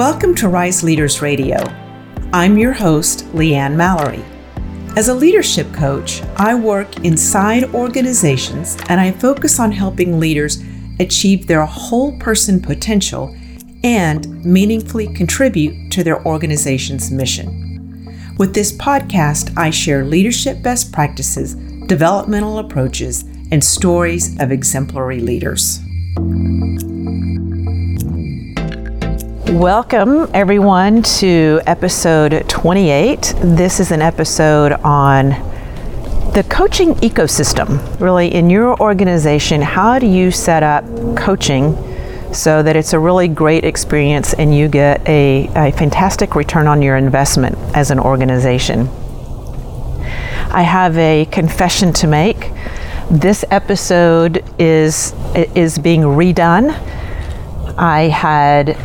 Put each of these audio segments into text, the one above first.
Welcome to Rise Leaders Radio. I'm your host, Leanne Mallory. As a leadership coach, I work inside organizations and I focus on helping leaders achieve their whole person potential and meaningfully contribute to their organization's mission. With this podcast, I share leadership best practices, developmental approaches, and stories of exemplary leaders. Welcome, everyone, to episode 28. This is an episode on the coaching ecosystem. Really, in your organization, how do you set up coaching so that it's a really great experience and you get a, a fantastic return on your investment as an organization? I have a confession to make. This episode is is being redone. I had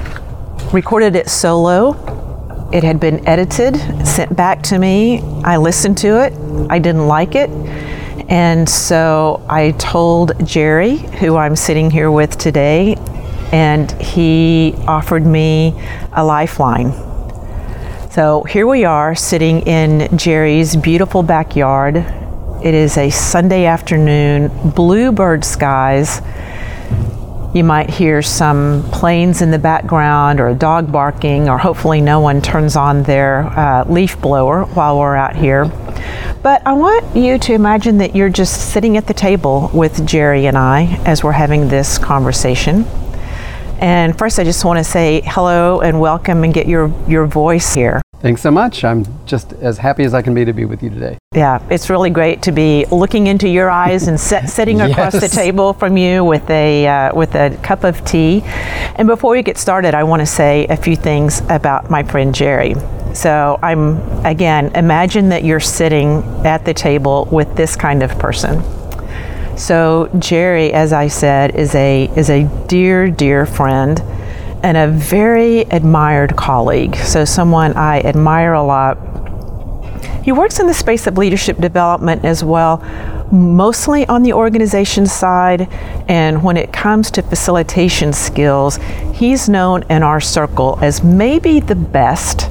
recorded it solo. It had been edited, sent back to me. I listened to it. I didn't like it. And so I told Jerry, who I'm sitting here with today, and he offered me a lifeline. So here we are sitting in Jerry's beautiful backyard. It is a Sunday afternoon, bluebird skies. You might hear some planes in the background or a dog barking, or hopefully, no one turns on their uh, leaf blower while we're out here. But I want you to imagine that you're just sitting at the table with Jerry and I as we're having this conversation. And first, I just want to say hello and welcome and get your, your voice here. Thanks so much. I'm just as happy as I can be to be with you today. Yeah, it's really great to be looking into your eyes and set, sitting across the table from you with a uh, with a cup of tea. And before we get started, I want to say a few things about my friend Jerry. So I'm again, imagine that you're sitting at the table with this kind of person. So Jerry, as I said, is a is a dear dear friend and a very admired colleague. So, someone I admire a lot. He works in the space of leadership development as well, mostly on the organization side. And when it comes to facilitation skills, he's known in our circle as maybe the best,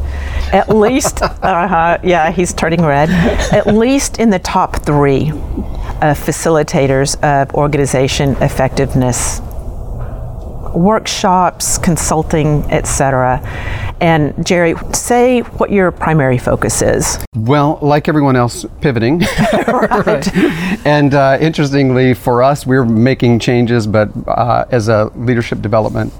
at least, uh-huh, yeah, he's turning red, at least in the top three of facilitators of organization effectiveness workshops, consulting, etc. And Jerry, say what your primary focus is. Well, like everyone else, pivoting. right. And uh, interestingly, for us, we're making changes, but uh, as a leadership development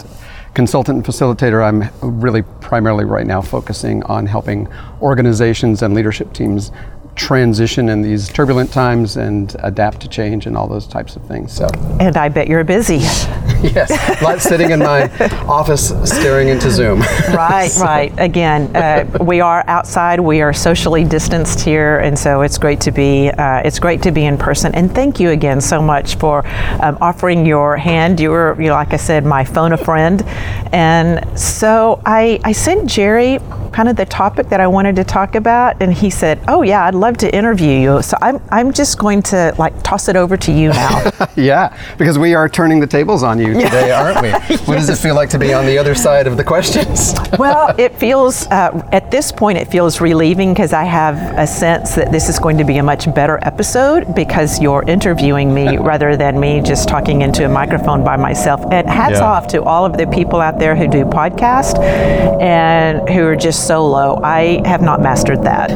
consultant and facilitator, I'm really primarily right now focusing on helping organizations and leadership teams transition in these turbulent times and adapt to change and all those types of things. So. And I bet you're busy. yes, like sitting in my office staring into Zoom. right, so. right. Again, uh, we are outside. We are socially distanced here, and so it's great to be. Uh, it's great to be in person. And thank you again so much for um, offering your hand. You were, you know, like I said, my phone a friend, and so I I sent Jerry kind of the topic that I wanted to talk about, and he said, "Oh yeah, I'd love to interview you." So I'm I'm just going to like toss it over to you now. yeah, because we are turning the tables on you today, aren't we? yes. What does it feel like to be on the other side of the questions? well, it feels uh, at this point it feels relieving because I have a sense that this is going to be a much better episode because you're interviewing me rather than me just talking into a microphone by myself. And hats yeah. off to all of the people out there who do podcasts and who are just solo. I have not mastered that.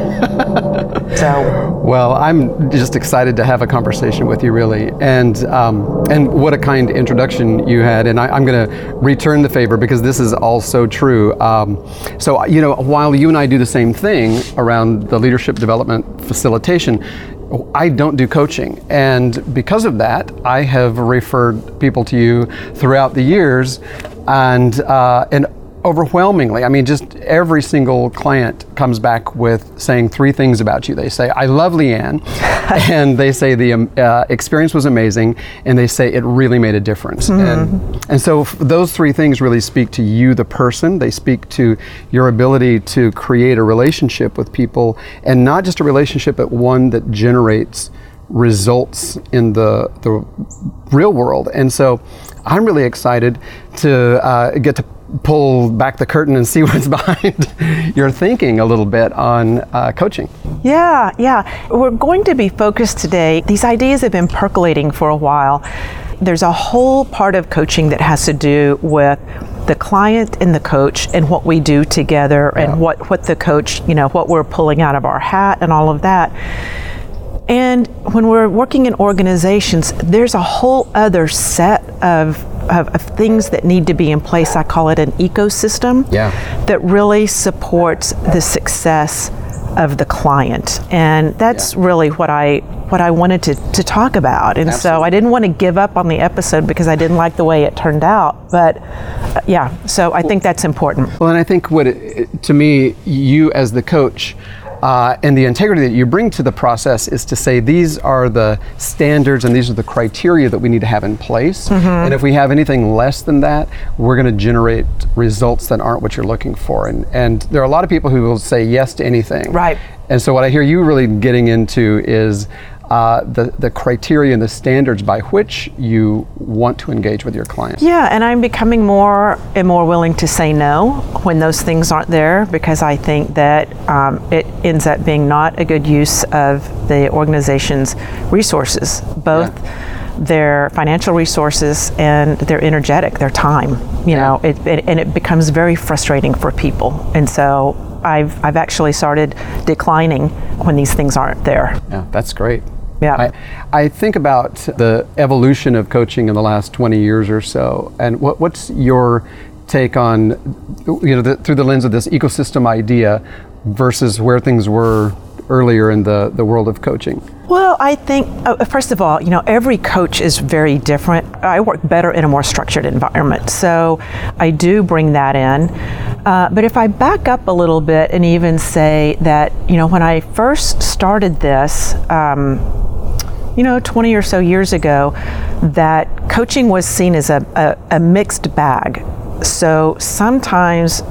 So. Well, I'm just excited to have a conversation with you, really, and um, and what a kind introduction you had. And I, am going to return the favor because this is all so true. Um, so you know, while you and I do the same thing around the leadership development facilitation, I don't do coaching. And because of that, I have referred people to you throughout the years. And, uh, and overwhelmingly, I mean, just every single client comes back with saying three things about you. They say, I love Leanne, and they say the um, uh, experience was amazing, and they say it really made a difference. Mm-hmm. And, and so f- those three things really speak to you, the person. They speak to your ability to create a relationship with people, and not just a relationship, but one that generates results in the, the real world. And so I'm really excited to uh, get to pull back the curtain and see what's behind your thinking a little bit on uh, coaching. Yeah, yeah. We're going to be focused today. These ideas have been percolating for a while. There's a whole part of coaching that has to do with the client and the coach and what we do together yeah. and what, what the coach, you know, what we're pulling out of our hat and all of that. And when we're working in organizations, there's a whole other set of of, of, things that need to be in place. I call it an ecosystem yeah. that really supports the success of the client. And that's yeah. really what I what I wanted to, to talk about. And Absolutely. so I didn't want to give up on the episode because I didn't like the way it turned out. But uh, yeah, so I think that's important. Well, and I think what it, to me, you as the coach, uh, and the integrity that you bring to the process is to say these are the standards and these are the criteria that we need to have in place. Mm-hmm. And if we have anything less than that, we're going to generate results that aren't what you're looking for. And, and there are a lot of people who will say yes to anything. Right. And so what I hear you really getting into is uh, the, the criteria and the standards by which you want to engage with your clients. Yeah, and I'm becoming more and more willing to say no when those things aren't there because I think that um, it ends up being not a good use of the organization's resources, both. Yeah their financial resources and their energetic, their time. You yeah. know, it, it, and it becomes very frustrating for people. And so I've I've actually started declining when these things aren't there. Yeah, that's great. Yeah. I, I think about the evolution of coaching in the last 20 years or so, and what, what's your take on, you know, the, through the lens of this ecosystem idea versus where things were earlier in the, the world of coaching? Well, I think, uh, first of all, you know, every coach is very different. I work better in a more structured environment, so I do bring that in. Uh, but if I back up a little bit and even say that, you know, when I first started this, um, you know, 20 or so years ago, that coaching was seen as a, a, a mixed bag. So sometimes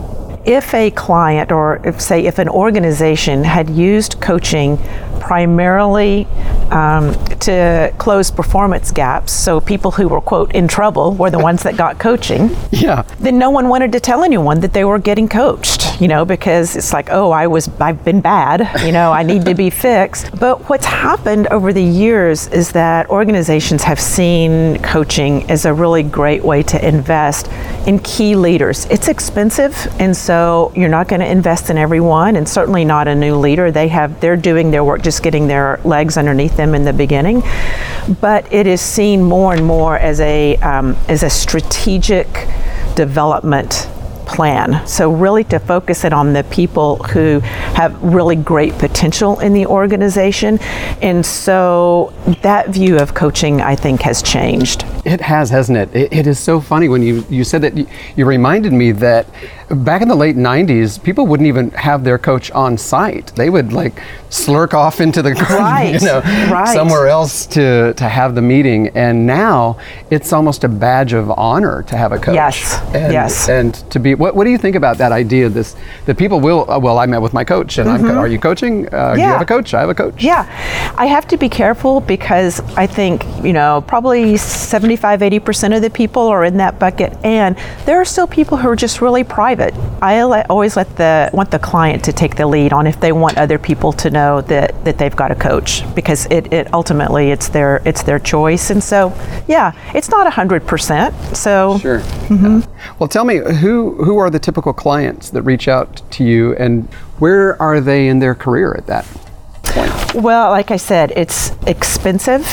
if a client or if say if an organization had used coaching primarily um, to close performance gaps. So people who were, quote, in trouble were the ones that got coaching. Yeah. Then no one wanted to tell anyone that they were getting coached, you know, because it's like, oh, I was, I've been bad, you know, I need to be fixed. But what's happened over the years is that organizations have seen coaching as a really great way to invest in key leaders. It's expensive, and so you're not going to invest in everyone, and certainly not a new leader. They have, they're doing their work just getting their legs underneath them in the beginning, but it is seen more and more as a um, as a strategic development plan. So, really to focus it on the people who have really great potential in the organization. And so, that view of coaching, I think, has changed. It has, hasn't it? it, it is so funny when you, you said that, you, you reminded me that back in the late 90s, people wouldn't even have their coach on site. They would like slurk off into the right, you know, right. somewhere else to, to have the meeting. And now it's almost a badge of honor to have a coach. Yes. And, yes. And to be, what, what do you think about that idea? This that people will. Uh, well, I met with my coach, and mm-hmm. I'm. Are you coaching? Uh, yeah. Do you have a coach? I have a coach. Yeah, I have to be careful because I think you know probably 75, 80 percent of the people are in that bucket, and there are still people who are just really private. I let, always let the want the client to take the lead on if they want other people to know that that they've got a coach because it, it ultimately it's their it's their choice, and so yeah, it's not hundred percent. So sure. Mm-hmm. Yeah. Well, tell me who who are the typical clients that reach out to you, and where are they in their career at that point? Well, like I said, it's expensive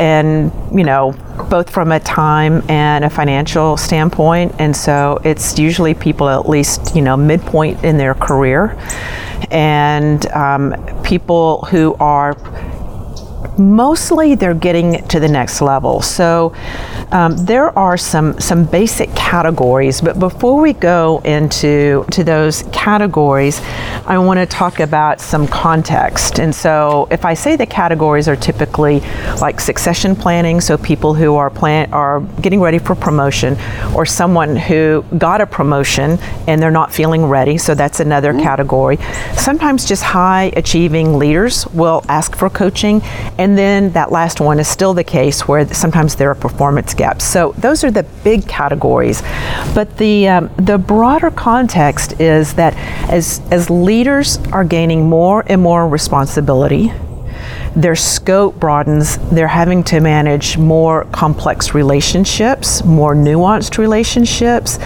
and you know both from a time and a financial standpoint. And so it's usually people at least you know midpoint in their career. And um, people who are mostly they're getting to the next level. So um, there are some some basic categories, but before we go into to those categories, I want to talk about some context. And so if I say the categories are typically like succession planning, so people who are plan are getting ready for promotion, or someone who got a promotion and they're not feeling ready, so that's another mm-hmm. category. Sometimes just high achieving leaders will ask for coaching and then that last one is still the case where sometimes there are performance gaps. So those are the big categories. But the, um, the broader context is that as, as leaders are gaining more and more responsibility, their scope broadens. They're having to manage more complex relationships, more nuanced relationships,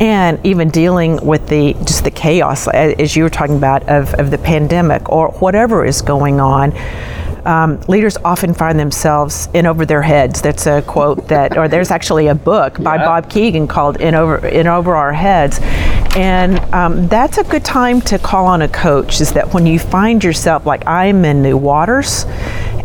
and even dealing with the just the chaos, as you were talking about, of, of the pandemic or whatever is going on um, leaders often find themselves in over their heads. That's a quote that, or there's actually a book by yeah. Bob Kegan called "In Over In Over Our Heads," and um, that's a good time to call on a coach. Is that when you find yourself like I'm in new waters,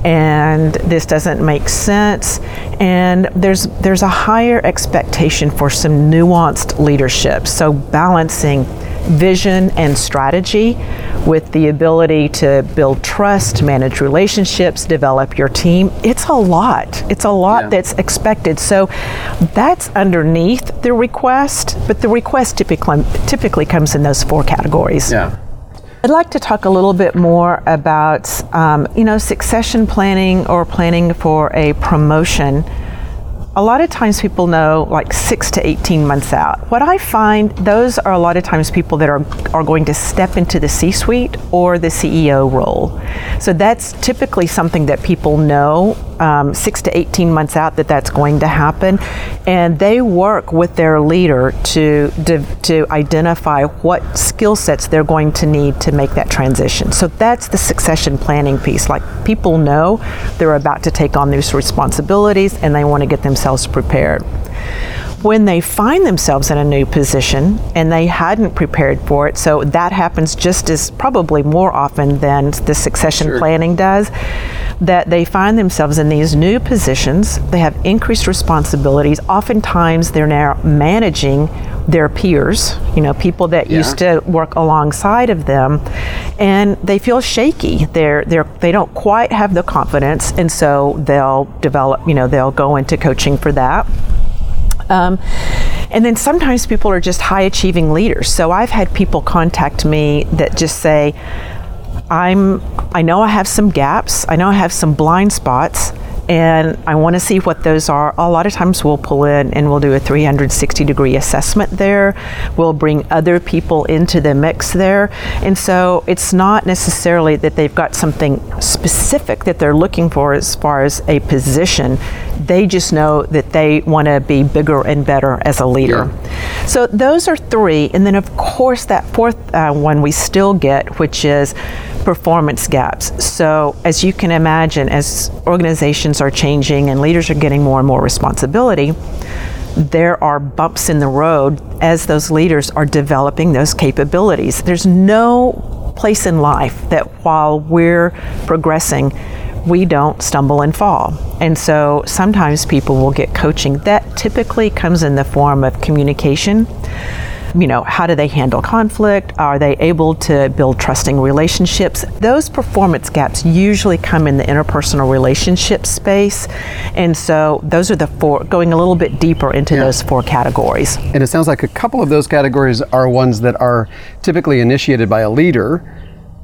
and this doesn't make sense, and there's there's a higher expectation for some nuanced leadership. So balancing vision and strategy with the ability to build trust, manage relationships, develop your team. It's a lot. It's a lot yeah. that's expected. So that's underneath the request, but the request typically typically comes in those four categories. Yeah. I'd like to talk a little bit more about, um, you know, succession planning or planning for a promotion a lot of times people know like six to 18 months out. What I find, those are a lot of times people that are, are going to step into the C suite or the CEO role. So that's typically something that people know um, six to 18 months out that that's going to happen. And they work with their leader to, to, to identify what skill sets they're going to need to make that transition. So that's the succession planning piece. Like people know they're about to take on these responsibilities and they want to get themselves prepared. When they find themselves in a new position and they hadn't prepared for it, so that happens just as probably more often than the succession sure. planning does, that they find themselves in these new positions, they have increased responsibilities. Oftentimes, they're now managing their peers, you know, people that yeah. used to work alongside of them, and they feel shaky. They're they're they don't quite have the confidence, and so they'll develop, you know, they'll go into coaching for that. Um, and then sometimes people are just high achieving leaders. So I've had people contact me that just say, I'm I know I have some gaps. I know I have some blind spots and I want to see what those are. A lot of times we'll pull in and we'll do a 360 degree assessment there. We'll bring other people into the mix there. And so it's not necessarily that they've got something specific that they're looking for as far as a position. They just know that they want to be bigger and better as a leader. Yeah. So those are three. And then, of course, that fourth uh, one we still get, which is performance gaps. So, as you can imagine, as organizations are changing and leaders are getting more and more responsibility, there are bumps in the road as those leaders are developing those capabilities. There's no place in life that while we're progressing, we don't stumble and fall. And so sometimes people will get coaching that typically comes in the form of communication you know, how do they handle conflict? Are they able to build trusting relationships? Those performance gaps usually come in the interpersonal relationship space. And so those are the four, going a little bit deeper into yeah. those four categories. And it sounds like a couple of those categories are ones that are typically initiated by a leader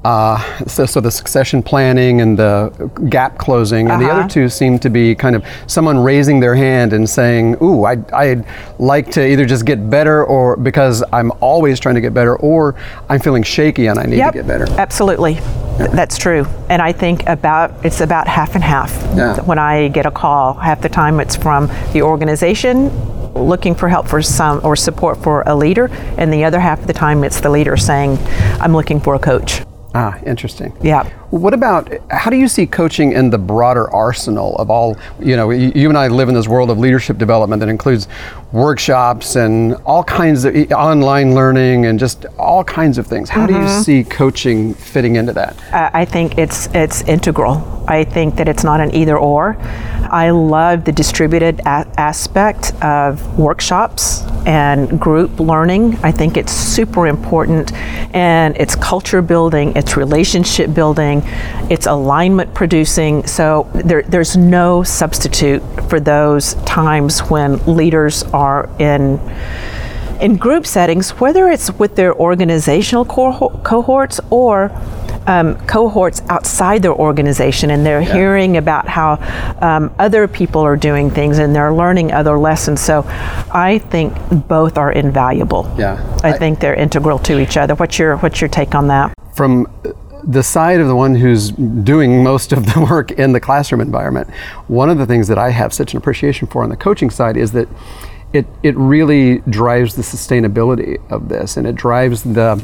uh, so, so, the succession planning and the gap closing, and uh-huh. the other uh-huh. two seem to be kind of someone raising their hand and saying, "Ooh, I, I'd like to either just get better, or because I'm always trying to get better, or I'm feeling shaky and I need yep, to get better." Absolutely, yeah. that's true. And I think about it's about half and half. Yeah. When I get a call, half the time it's from the organization looking for help for some or support for a leader, and the other half of the time it's the leader saying, "I'm looking for a coach." Ah, interesting. Yeah. What about how do you see coaching in the broader arsenal of all, you know, you and I live in this world of leadership development that includes workshops and all kinds of online learning and just all kinds of things. How mm-hmm. do you mm-hmm. see coaching fitting into that? Uh, I think it's it's integral. I think that it's not an either or. I love the distributed a- aspect of workshops and group learning. I think it's super important and it's culture building, it's relationship building, it's alignment producing. So there, there's no substitute for those times when leaders are in in group settings, whether it's with their organizational cohorts or um, cohorts outside their organization and they're yeah. hearing about how um, other people are doing things and they're learning other lessons. So I think both are invaluable. Yeah. I, I think they're integral to each other. What's your what's your take on that? From the side of the one who's doing most of the work in the classroom environment, one of the things that I have such an appreciation for on the coaching side is that it, it really drives the sustainability of this and it drives the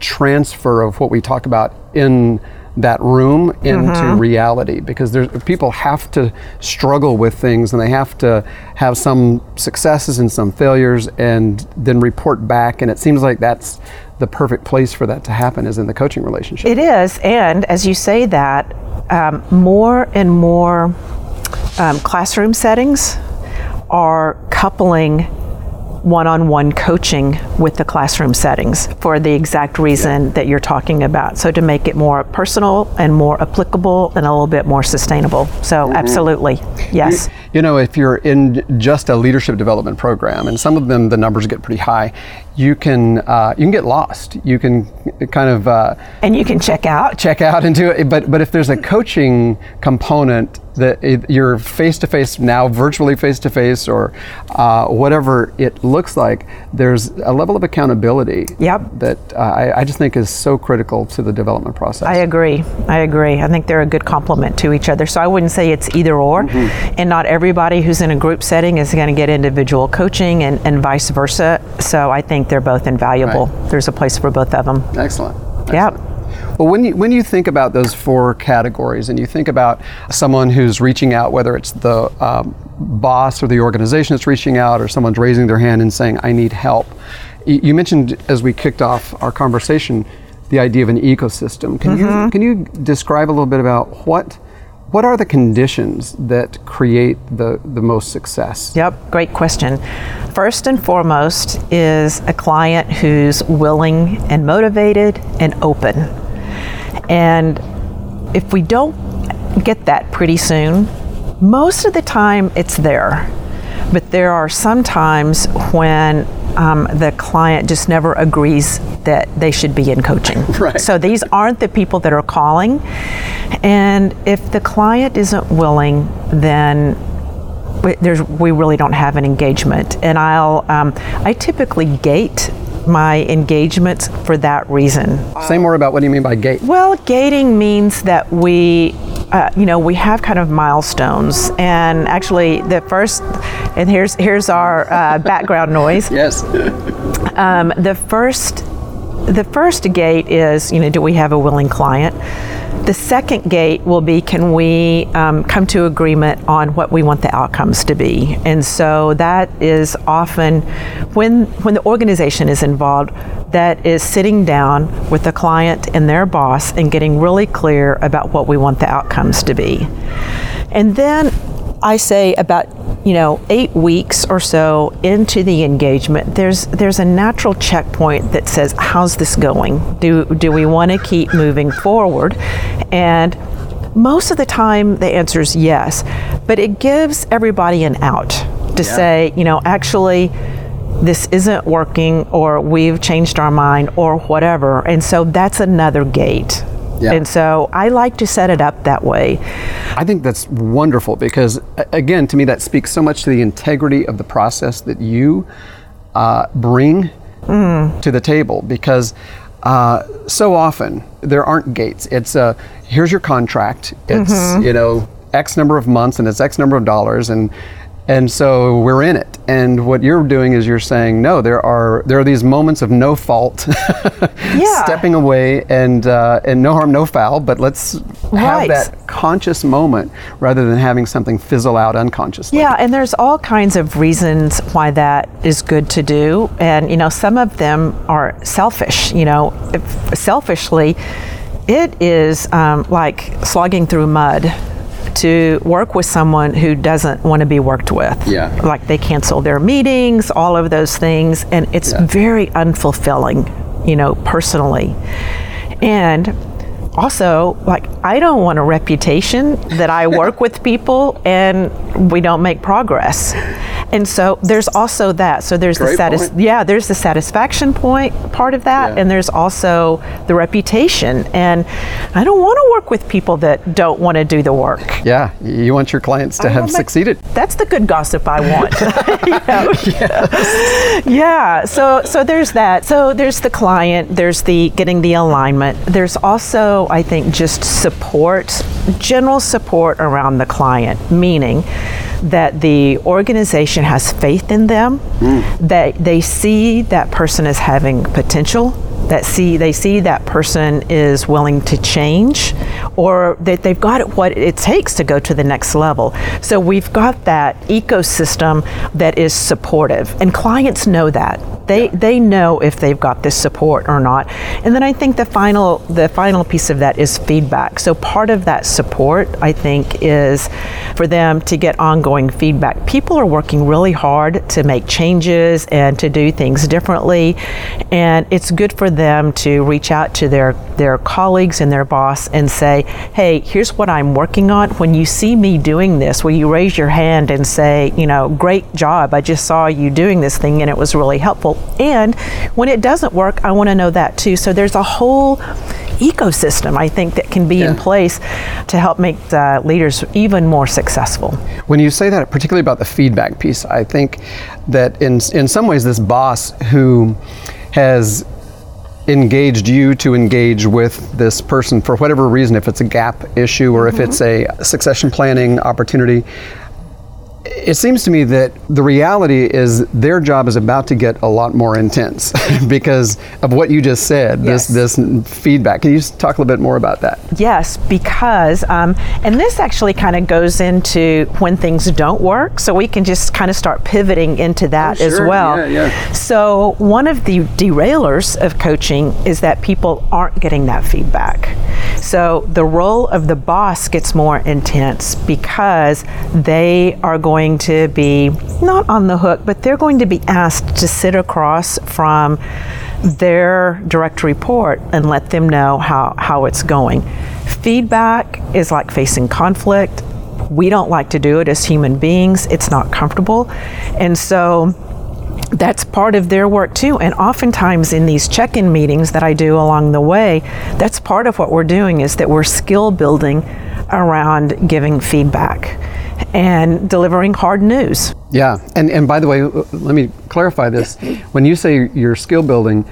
transfer of what we talk about in that room into mm-hmm. reality. Because there's people have to struggle with things and they have to have some successes and some failures and then report back. And it seems like that's the perfect place for that to happen is in the coaching relationship. It is. And as you say that um, more and more um, classroom settings are coupling one-on-one coaching with the classroom settings for the exact reason yeah. that you're talking about. So to make it more personal and more applicable and a little bit more sustainable. So mm-hmm. absolutely, yes. You, you, know, if you're in just a leadership development program, and some of them the numbers get pretty high, you can uh, you can get lost. You can kind of uh, and you can check out, check out and do it. But but if there's a coaching component that you're face to face now, virtually face to face, or uh, whatever it looks like, there's a level of accountability. Yep. That uh, I, I, just think is so critical to the development process. I agree. I agree. I think they're a good complement to each other. So I wouldn't say it's either or, mm-hmm. and not everybody who's in a group setting is going to get individual coaching, and, and vice versa. So I think they're both invaluable. Right. There's a place for both of them. Excellent. Yeah. Well, when you when you think about those four categories, and you think about someone who's reaching out, whether it's the um, boss or the organization that's reaching out, or someone's raising their hand and saying, "I need help," you mentioned as we kicked off our conversation the idea of an ecosystem. Can mm-hmm. you can you describe a little bit about what what are the conditions that create the, the most success? Yep, great question. First and foremost is a client who's willing and motivated and open. And if we don't get that pretty soon, most of the time it's there. But there are some times when um, the client just never agrees that they should be in coaching. Right. So these aren't the people that are calling. And if the client isn't willing, then there's, we really don't have an engagement. And I'll, um, I typically gate my engagements for that reason. Say more about what do you mean by gate? Well, gating means that we, uh, you know, we have kind of milestones, and actually the first, and here's here's our uh, background noise. Yes. um, the first, the first gate is, you know, do we have a willing client? The second gate will be can we um, come to agreement on what we want the outcomes to be? And so that is often when when the organization is involved, that is sitting down with the client and their boss and getting really clear about what we want the outcomes to be. And then I say about you know eight weeks or so into the engagement, there's there's a natural checkpoint that says, "How's this going? Do do we want to keep moving forward?" And most of the time, the answer is yes, but it gives everybody an out to yeah. say, you know, actually this isn't working or we've changed our mind or whatever. And so that's another gate yeah. And so I like to set it up that way. I think that's wonderful because, again, to me, that speaks so much to the integrity of the process that you uh, bring mm. to the table because. Uh, so often there aren't gates. It's uh, here's your contract. It's mm-hmm. you know X number of months and it's X number of dollars and and so we're in it. And what you're doing is you're saying, no, there are there are these moments of no fault, yeah. stepping away, and uh, and no harm, no foul. But let's right. have that conscious moment rather than having something fizzle out unconsciously. Yeah, and there's all kinds of reasons why that is good to do, and you know some of them are selfish. You know, selfishly it is um, like slogging through mud to work with someone who doesn't want to be worked with. Yeah. Like they cancel their meetings, all of those things, and it's Yeah. very unfulfilling, you know, personally. And also, like, I don't want a reputation that I work with people and we don't make progress. And so there's also that. So there's the Great satis- point. yeah, there's the satisfaction point part of that, Yeah. and there's also the reputation. And I don't want to work with people that don't want to do the work. Yeah, you want your clients to I have want my- succeeded. That's the good gossip I want. Know? Yeah. So so there's that. So there's the client. There's the getting the alignment. There's also I think just support, general support around the client, meaning that the organization has faith in them, hmm. that they see that person as having potential, that see they see that person is willing to change or that they've got what it takes to go to the next level. So we've got that ecosystem that is supportive and clients know that. They they know if they've got this support or not. And then I think the final the final piece of that is feedback. So part of that support I think is for them to get ongoing feedback. People are working really hard to make changes and to do things differently and it's good for them to reach out to their their colleagues and their boss and say, "Hey, here's what I'm working on. When you see me doing this, will you raise your hand and say, you know, great job. I just saw you doing this thing and it was really helpful." And when it doesn't work, I want to know that too. So there's a whole ecosystem I think that can be in place to help make uh, leaders even more successful. When you say that, particularly about the feedback piece, I think that in in some ways, this boss who has engaged you to engage with this person for whatever reason, if it's a gap issue or if it's a succession planning opportunity. It seems to me that the reality is their job is about to get a lot more intense because of what you just said. Yes. This this feedback. Can you just talk a little bit more about that? Yes, because, um, and this actually kind of goes into when things don't work. So we can just kind of start pivoting into that as Oh, sure. well. Yeah, yeah. So one of the derailers of coaching is that people aren't getting that feedback. So the role of the boss gets more intense because they are going to be not on the hook, but they're going to be asked to sit across from their direct report and let them know how, how it's going. Feedback is like facing conflict. We don't like to do it as human beings, it's not comfortable. And so that's part of their work too. And oftentimes in these check in meetings that I do along the way, that's part of what we're doing is that we're skill building around giving feedback and delivering hard news. Yeah, and and by the way, let me clarify this. When you say you're skill building,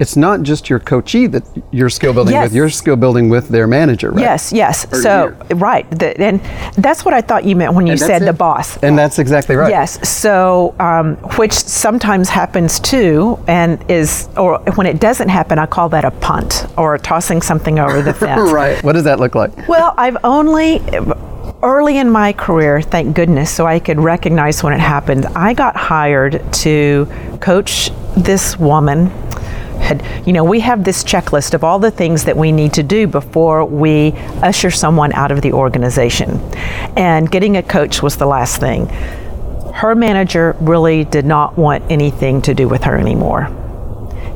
it's not just your coachee that you're skill building Yes. with. You're skill building with their manager, right? Yes, yes. Or so, here. right. The, and that's what I thought you meant when you And that's said the boss. And that's exactly right. Yes. So, um, which sometimes happens too, and is, or when it doesn't happen, I call that a punt or tossing something over the fence. Right. What does that look like? Well, I've only early in my career, thank goodness, so I could recognize when it happened. I got hired to coach this woman. You know, we have this checklist of all the things that we need to do before we usher someone out of the organization. And getting a coach was the last thing. Her manager really did not want anything to do with her anymore.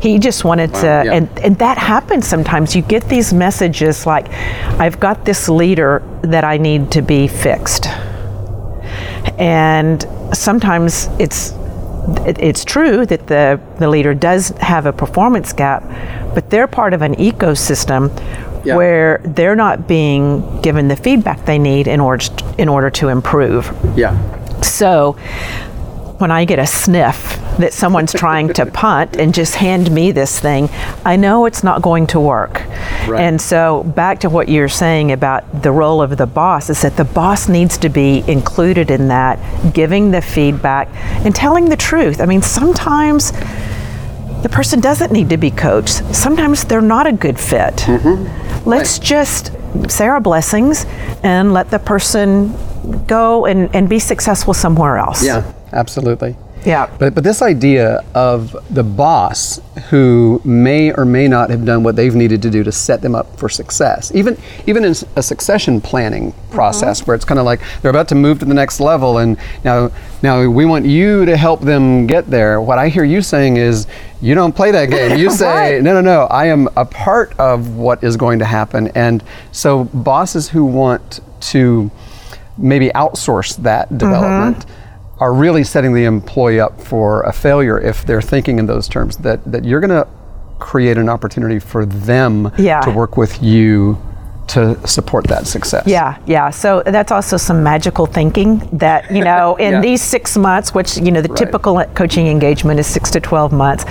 He just wanted to, yeah. and, and that happens sometimes. You get these messages like, I've got this leader that I need to be fixed. And sometimes it's it- it's true that the, the leader does have a performance gap, but they're part of an ecosystem Yeah. where they're not being given the feedback they need in order in order to improve. Yeah. So when I get a sniff that someone's trying to punt and just hand me this thing, I know it's not going to work. Right. And so back to what you're saying about the role of the boss is that the boss needs to be included in that, giving the feedback and telling the truth. I mean, sometimes the person doesn't need to be coached. Sometimes they're not a good fit. Mm-hmm. Let's just say our blessings and let the person go and, and be successful somewhere else. Yeah. Absolutely. Yeah. But but this idea of the boss who may or may not have done what they've needed to do to set them up for success, even even in a succession planning process Mm-hmm. where it's kind of like they're about to move to the next level, and now now we want you to help them get there. What I hear you saying is you don't play that game. You say Right. no, no, no. I am a part of what is going to happen, and so bosses who want to maybe outsource that development are really setting the employee up for a failure if they're thinking in those terms that, that you're going to create an opportunity for them Yeah. to work with you to support that success. Yeah, yeah. So that's also some magical thinking that, you know, in Yeah. these six months, which, you know, the Right. typical coaching engagement is six to 12 months,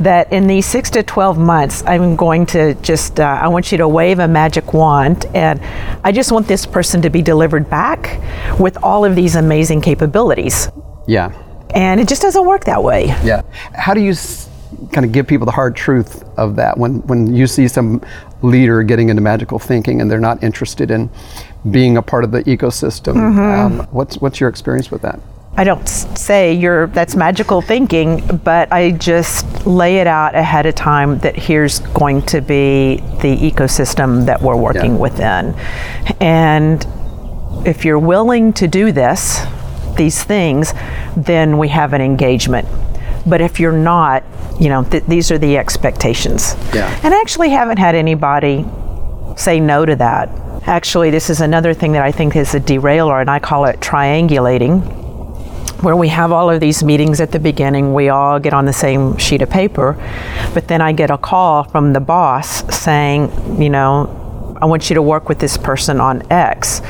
that in these six to 12 months, I'm going to just, uh, I want you to wave a magic wand and I just want this person to be delivered back with all of these amazing capabilities. Yeah. And it just doesn't work that way. Yeah. How do you s- kind of give people the hard truth of that when, when you see some leader getting into magical thinking and they're not interested in being a part of the ecosystem? Um, what's, what's your experience with that? I don't say you're that's magical thinking, but I just lay it out ahead of time that here's going to be the ecosystem that we're working Yeah. within. And if you're willing to do this, these things, then we have an engagement. But if you're not, you know, th- these are the expectations. Yeah. And I actually haven't had anybody say no to that. Actually, this is another thing that I think is a derailer, and I call it triangulating where we have all of these meetings at the beginning, we all get on the same sheet of paper, but then I get a call from the boss saying, you know, I want you to work with this person on X.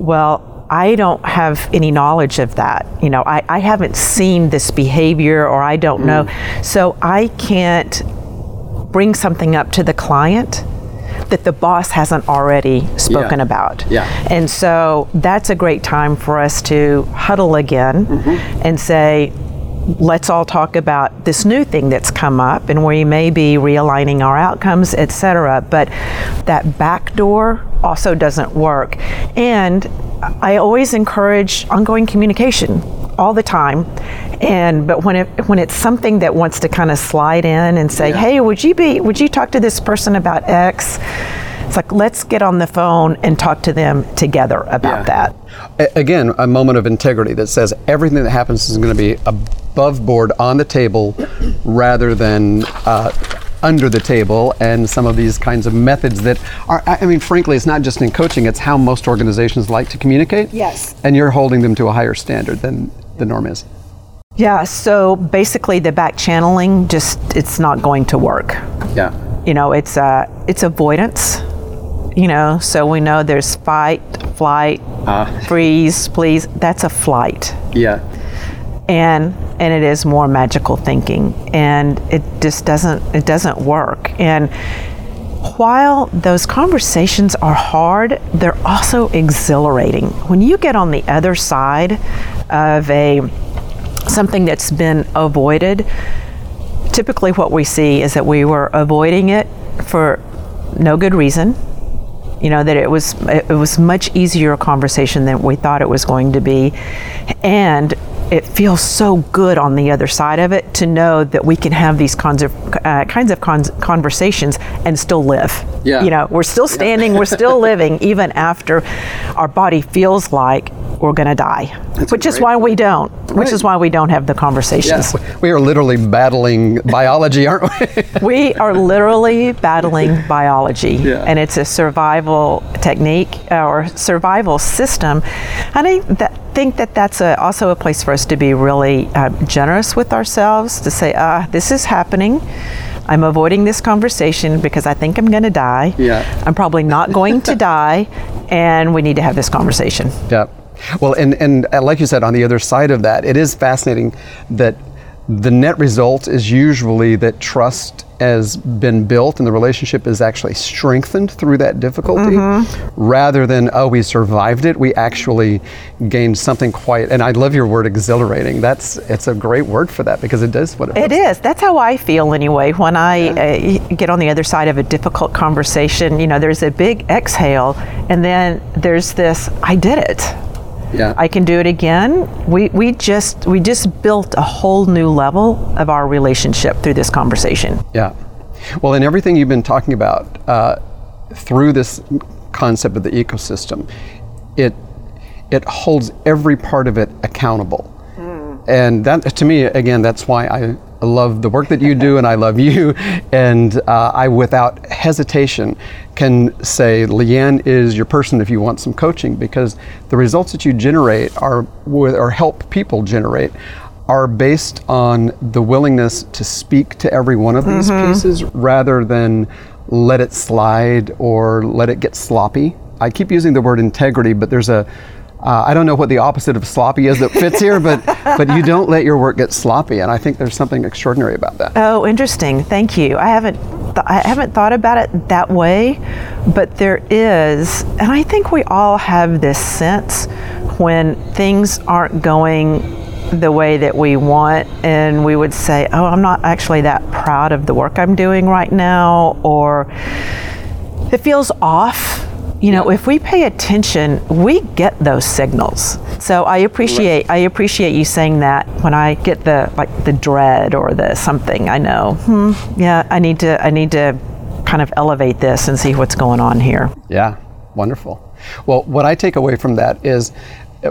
Well, I don't have any knowledge of that. You know, I, I haven't seen this behavior or I don't know. Mm. So I can't bring something up to the client that the boss hasn't already spoken Yeah. about. Yeah. And so that's a great time for us to huddle again mm-hmm. and say, let's all talk about this new thing that's come up and we may be realigning our outcomes, et cetera. But that back door also doesn't work. And I always encourage ongoing communication all the time. And but when it when it's something that wants to kind of slide in and say, "Hey, would you be would you talk to this person about X?" It's like let's get on the phone and talk to them together about Yeah. that. A- again, a moment of integrity that says everything that happens is going to be above board on the table rather than uh, under the table and some of these kinds of methods that are, I I mean, frankly, it's not just in coaching, it's how most organizations like to communicate. Yes. And you're holding them to a higher standard than the norm is. Yeah, so basically the back channeling just it's not going to work. Yeah. You know, it's uh it's avoidance. You know, so we know there's fight, flight, ah. freeze, please. That's a flight. Yeah. and and it is more magical thinking and it just doesn't it doesn't work and while those conversations are hard they're also exhilarating when you get on the other side of a something that's been avoided typically what we see is that we were avoiding it for no good reason you know that it was it was much easier a conversation than we thought it was going to be. And it feels so good on the other side of it to know that we can have these kinds of uh, kinds of cons- conversations and still live. Yeah. you know we're still standing we're still living even after our body feels like we're going to die which is why we don't which is why we don't have the conversations. We are literally battling biology, aren't we? we are literally battling biology. Yeah. and it's a survival technique or survival system. I that, think that that's a, also a place for us to be really uh, generous with ourselves to say ah this is happening i'm avoiding this conversation because i think i'm going to die Yeah. i'm probably not going to die and we need to have this conversation Yeah. Well, and, and uh, like you said, on the other side of that, it is fascinating that the net result is usually that trust has been built and the relationship is actually strengthened through that difficulty rather than, oh, we survived it. We actually gained something quite, and I love your word exhilarating. That's, it's a great word for that because it does what it It is. That's how I feel anyway. When I uh, get on the other side of a difficult conversation, you know, there's a big exhale, and then there's this, I did it. Yeah. I can do it again. We we just we just built a whole new level of our relationship through this conversation. Yeah. Well, in everything you've been talking about uh, through this concept of the ecosystem, it it holds every part of it accountable. And that, to me, again, that's why I love the work that you do, and I love you. And uh, I, without hesitation, can say Leanne is your person if you want some coaching, because the results that you generate are or help people generate are based on the willingness to speak to every one of these pieces rather than let it slide or let it get sloppy. I keep using the word integrity, but there's a uh, I don't know what the opposite of sloppy is that fits here, but but you don't let your work get sloppy, and I think there's something extraordinary about that. Oh, interesting. Thank you. I haven't th- I haven't thought about it that way, but there is, and I think we all have this sense when things aren't going the way that we want and we would say, "Oh, I'm not actually that proud of the work I'm doing right now," or it feels off. You know, if we pay attention, we get those signals. So I appreciate I appreciate you saying that when I get the like the dread or the something, I know, hmm, yeah, I need to I need to kind of elevate this and see what's going on here. Yeah, wonderful. Well, what I take away from that is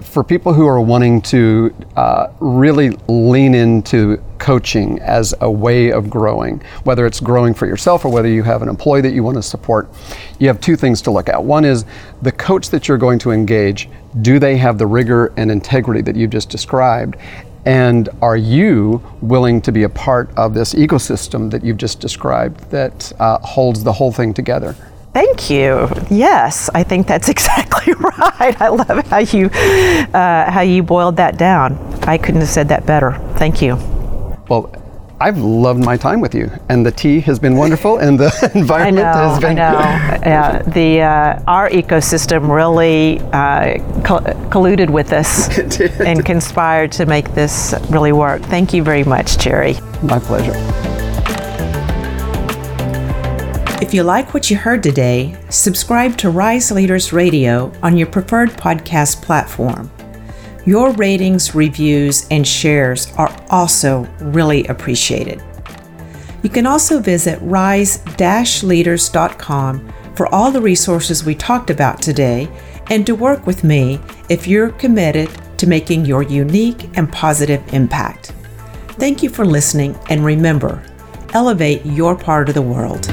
for people who are wanting to uh, really lean into coaching as a way of growing, whether it's growing for yourself or whether you have an employee that you want to support, you have two things to look at. One is the coach that you're going to engage, do they have the rigor and integrity that you've just described? And are you willing to be a part of this ecosystem that you've just described that uh, holds the whole thing together? Thank you. Yes, I think that's exactly right. I love how you uh, how you boiled that down. I couldn't have said that better. Thank you. Well, I've loved my time with you, and the tea has been wonderful, and the environment know. has I been. know. yeah, the uh, our ecosystem really uh, col- colluded with us and conspired to make this really work. Thank you very much, Jerry. My pleasure. If you like what you heard today, subscribe to Rise Leaders Radio on your preferred podcast platform. Your ratings, reviews, and shares are also really appreciated. You can also visit rise-leaders.com for all the resources we talked about today and to work with me if you're committed to making your unique and positive impact. Thank you for listening and remember, elevate your part of the world.